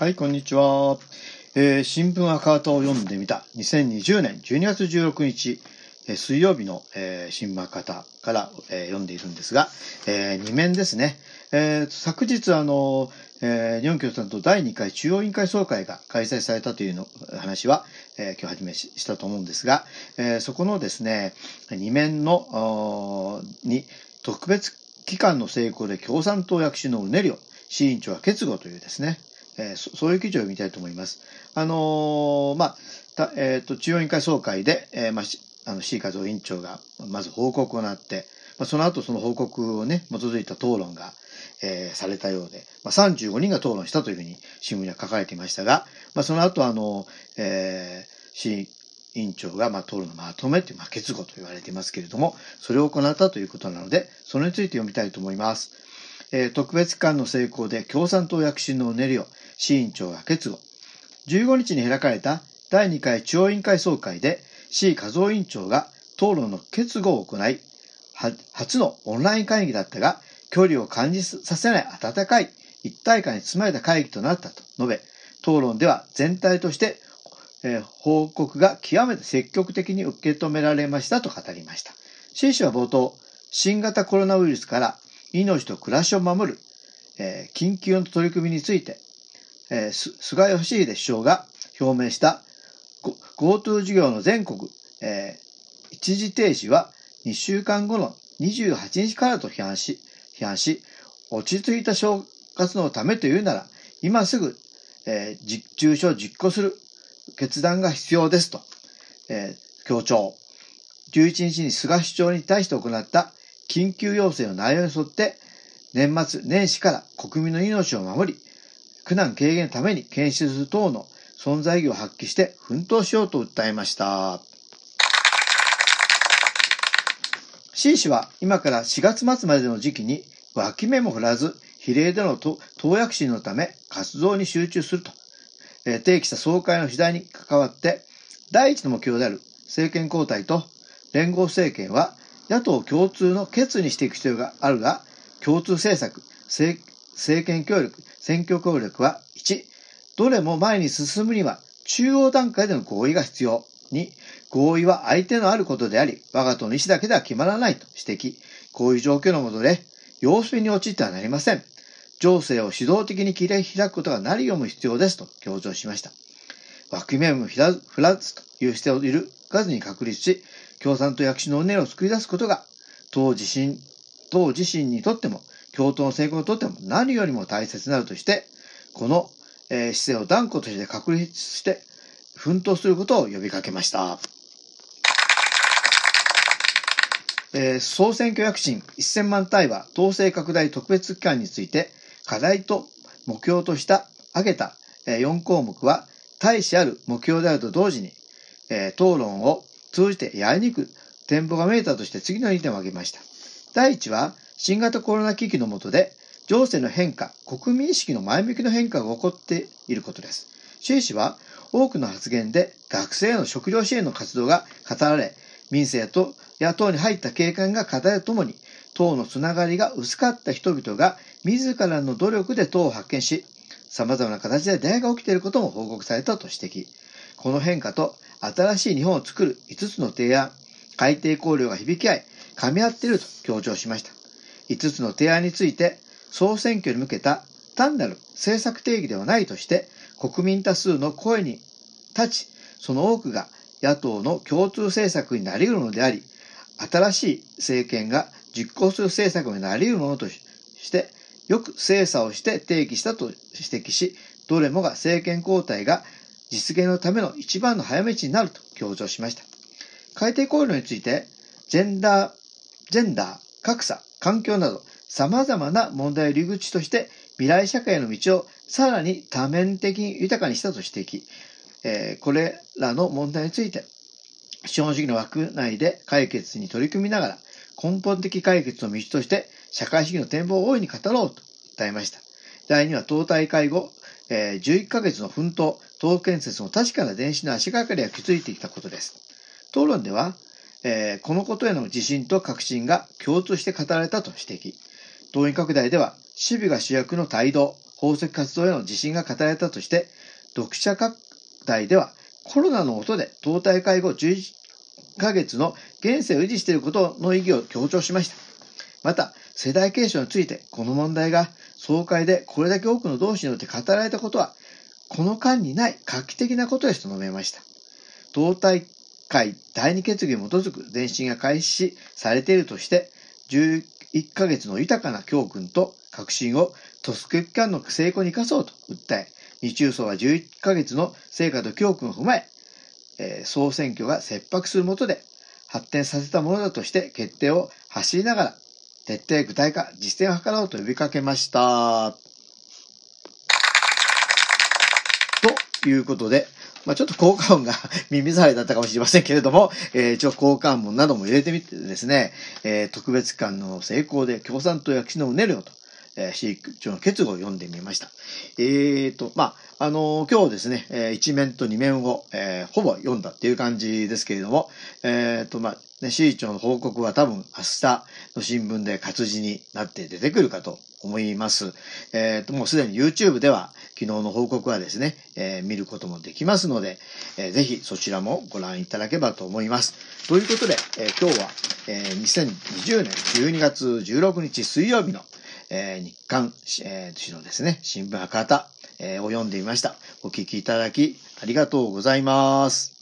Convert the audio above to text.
はい、こんにちは。えー新聞赤旗を読んでみた。2020年12月16日、えー水曜日の、えー新聞赤旗から、えー読んでいるんですが、え2面ですね。えー昨日、あの、えー日本共産党第2回中央委員会総会が開催されたというの話は、えー今日初めししたと思うんですが、えーそこのですね、2面の、に、特別機関の成功で共産党躍進のうねりを、市委員長は決語というですね、えーそういう記事を見たいと思います。あのーまあ、えっ、と、中央委員会総会で、えーまあ、あの、C 和夫委員長が、まず報告をなって、まあ、その後その報告をね、基づいた討論が、えーされたようで、まあ、35人が討論したというふうに新聞には書かれていましたが、まあ、その後あの、えー、C 委員長が、まあ、討論のまとめという、まあ、結語と言われていますけれども、それを行ったということなので、それについて読みたいと思います。えー特別機関の成功で共産党躍進のうねりを、市委員長が決語。15日に開かれた第2回中央委員会総会で、C 和夫委員長が討論の決語を行い、初のオンライン会議だったが、距離を感じさせない温かい一体感に包まれた会議となったと述べ、討論では全体として、えー報告が極めて積極的に受け止められましたと語りました。C 氏は冒頭、新型コロナウイルスから命と暮らしを守る、えー緊急の取り組みについて、えー菅義偉首相が表明した GoTo 事業の全国、えー一時停止は2週間後の28日からと批判し、批判し、落ち着いた正月のためというなら、今すぐ、えー実中止を実行する決断が必要ですと、えー強調。11日に菅首相に対して行った緊急要請の内容に沿って、年末年始から国民の命を守り、苦難軽減のために検出する等の存在意義を発揮して奮闘しようと訴えました。C 氏は今から4月末までの時期に脇目も振らず比例での党党躍進のため活動に集中すると、えー提起した総会の次第に関わって第一の目標である政権交代と連合政権は野党共通の決にしていく必要があるが共通政策政権協力選挙協力は1どれも前に進むには中央段階での合意が必要。2合意は相手のあることであり我が党の意思だけでは決まらないと指摘。こういう状況のもとで様子見に陥ってはなりません。情勢を主導的に切り開くことが何よりも必要ですと強調しました。枠目も振らず振らずという姿勢を揺るがずに確立し共産党躍進のうねを救い出すことが党自身党自身にとっても共闘の成功にとっても何よりも大切になるとしてこの、えー姿勢を断固として確立して奮闘することを呼びかけました。えー総選挙躍進1000万対話統制拡大特別機関について課題と目標とした挙げたえー4項目は大使ある目標であると同時に、えー討論を通じてやりにく展望が見えたとして次の2点を挙げました。第1は新型コロナ危機の下で情勢の変化、国民意識の前向きの変化が起こっていることです。習氏は多くの発言で学生への食料支援の活動が語られ、民政と野党に入った警官が語るともに、党のつながりが薄かった人々が自らの努力で党を発見し、様々な形で出会いが起きていることも報告されたと指摘。この変化と新しい日本を作る5つの提案、改定考慮が響き合い、噛み合っていると強調しました。5つの提案について、総選挙に向けた単なる政策定義ではないとして、国民多数の声に立ち、その多くが野党の共通政策になり得るのであり、新しい政権が実行する政策になり得るものとして、よく精査をして提起したと指摘し、どれもが政権交代が実現のための一番の早道になると強調しました。改定考慮について、ジェンダー、ジェンダー、格差、環境など様々な問題を入り口として未来社会の道をさらに多面的に豊かにしたと指摘。えーこれらの問題について、資本主義の枠内で解決に取り組みながら根本的解決の道として社会主義の展望を大いに語ろうと訴えました。第2は党大会後、えー11ヶ月の奮闘、党建設の確かな電子の足がかりが築いてきたことです。討論では、えーこのことへの自信と確信が共通して語られたと指摘。党員拡大では、守備が主役の帯同、宝石活動への自信が語られたとして、読者拡大ではコロナの音で党大会後11ヶ月の現世を維持していることの意義を強調しました。また、世代継承について、この問題が総会でこれだけ多くの同志によって語られたことは、この間にない画期的なことですと述べました。党大会第二決議に基づく前進が開始されているとして、11ヶ月の豊かな教訓と革新を特区期間の成功に生かそうと訴え、日中層は11ヶ月の成果と教訓を踏まえ、えー、総選挙が切迫するもとで発展させたものだとして決定を走りながら徹底具体化、実践を図ろうと呼びかけました。ということで、まあ、ちょっと効果音が 耳障りだったかもしれませんけれども、えー、一応効果音なども入れてみてですね、えー、特別感の成功で共産党躍進のうねるよと、えー、市長の決語を読んでみました。えーと、まあ、あのー、今日ですね、えー、一面と二面を、えー、ほぼ読んだっていう感じですけれども、えーと、まあ、ね、市長の報告は多分明日の新聞で活字になって出てくるかと思います。えっ、ー、と、もうすでに YouTube では昨日の報告はですね、えー、見ることもできますので、えー、ぜひそちらもご覧いただければと思います。ということで、えー、今日は、えー、2020年12月16日水曜日の、えー、日刊、えー、のですね、新聞博多、えー、を読んでみました。お聞きいただきありがとうございます。